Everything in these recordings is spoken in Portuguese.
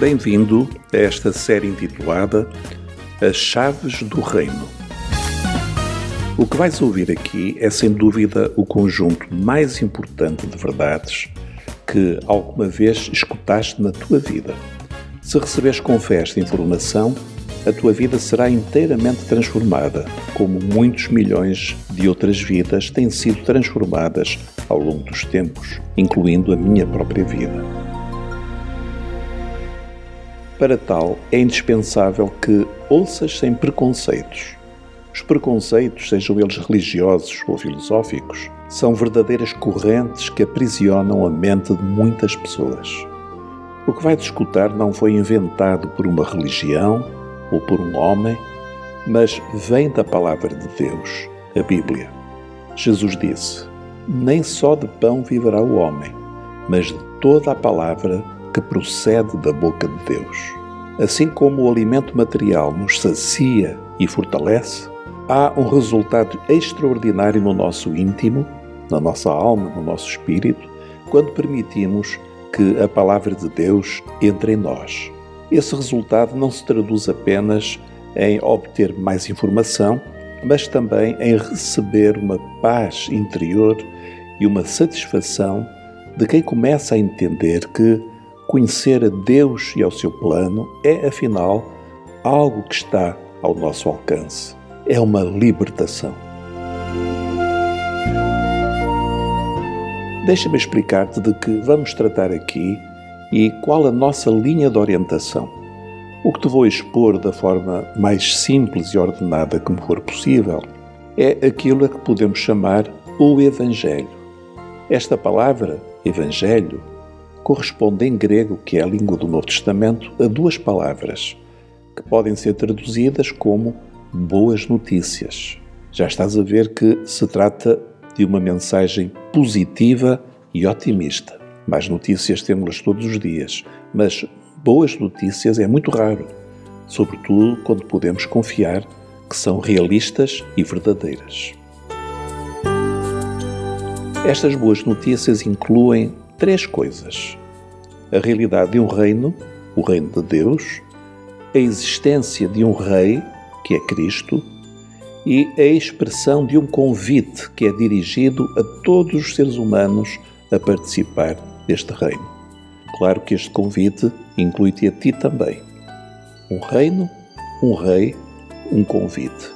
Bem-vindo a esta série intitulada As Chaves do Reino. O que vais ouvir aqui é sem dúvida o conjunto mais importante de verdades que alguma vez escutaste na tua vida. Se receberes com fé esta informação, a tua vida será inteiramente transformada, como muitos milhões de outras vidas têm sido transformadas ao longo dos tempos, incluindo a minha própria vida. Para tal, é indispensável que ouças sem preconceitos. Os preconceitos, sejam eles religiosos ou filosóficos, são verdadeiras correntes que aprisionam a mente de muitas pessoas. O que vai escutar não foi inventado por uma religião ou por um homem, mas vem da palavra de Deus, a Bíblia. Jesus disse: Nem só de pão viverá o homem, mas de toda a palavra que procede da boca de Deus. Assim como o alimento material nos sacia e fortalece, há um resultado extraordinário no nosso íntimo, na nossa alma, no nosso espírito, quando permitimos que a palavra de Deus entre em nós. Esse resultado não se traduz apenas em obter mais informação, mas também em receber uma paz interior e uma satisfação de quem começa a entender que conhecer a Deus e ao seu plano é, afinal, algo que está ao nosso alcance. É uma libertação. Deixa-me explicar-te de que vamos tratar aqui e qual a nossa linha de orientação. O que te vou expor da forma mais simples e ordenada que me for possível é aquilo a que podemos chamar o Evangelho. Esta palavra, Evangelho, corresponde em grego, que é a língua do Novo Testamento, a duas palavras que podem ser traduzidas como boas notícias. Já estás a ver que se trata de uma mensagem positiva e otimista. Mais notícias temos todos os dias, mas boas notícias é muito raro, sobretudo quando podemos confiar que são realistas e verdadeiras. Estas boas notícias incluem três coisas: a realidade de um reino, o reino de Deus, a existência de um rei, que é Cristo, e a expressão de um convite que é dirigido a todos os seres humanos a participar deste reino. Claro que este convite inclui-te a ti também. Um reino, um rei, um convite.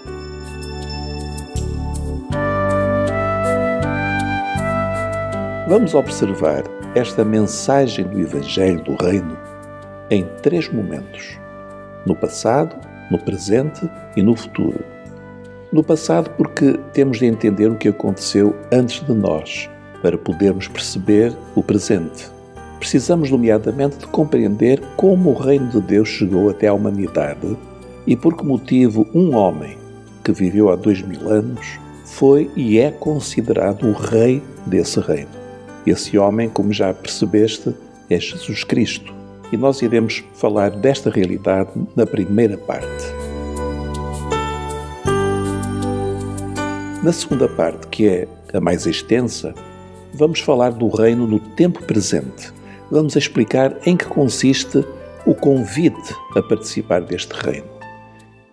Vamos observar esta mensagem do Evangelho do Reino em três momentos: no passado, no presente e no futuro. No passado, porque temos de entender o que aconteceu antes de nós, para podermos perceber o presente. Precisamos, nomeadamente, de compreender como o reino de Deus chegou até à humanidade e por que motivo um homem que viveu há dois mil anos foi e é considerado o rei desse reino. Esse homem, como já percebeste, é Jesus Cristo. E nós iremos falar desta realidade na primeira parte. Na segunda parte, que é a mais extensa, vamos falar do reino no tempo presente. Vamos explicar em que consiste o convite a participar deste reino.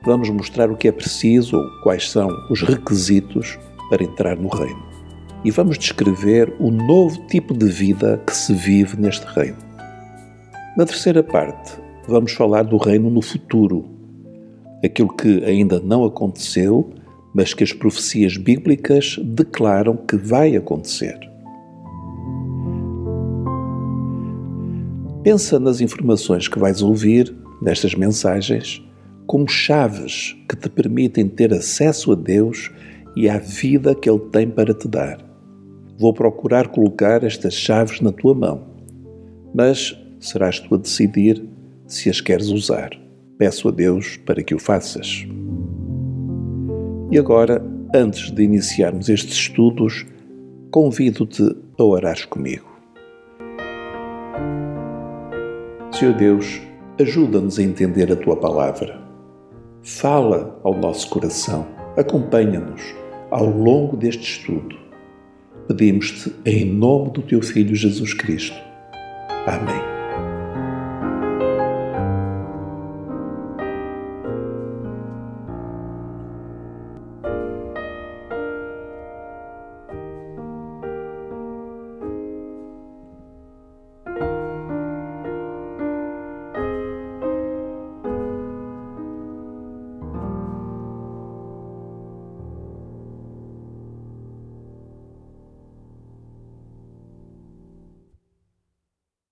Vamos mostrar o que é preciso ou quais são os requisitos para entrar no reino e vamos descrever o novo tipo de vida que se vive neste reino. Na terceira parte, vamos falar do reino no futuro, aquilo que ainda não aconteceu, mas que as profecias bíblicas declaram que vai acontecer. Pensa nas informações que vais ouvir nestas mensagens como chaves que te permitem ter acesso a Deus e à vida que Ele tem para te dar. Vou procurar colocar estas chaves na tua mão, mas serás tu a decidir se as queres usar. Peço a Deus para que o faças. E agora, antes de iniciarmos estes estudos, convido-te a orares comigo. Senhor Deus, ajuda-nos a entender a tua palavra. Fala ao nosso coração, acompanha-nos ao longo deste estudo pedimos-te em nome do teu Filho Jesus Cristo. Amém.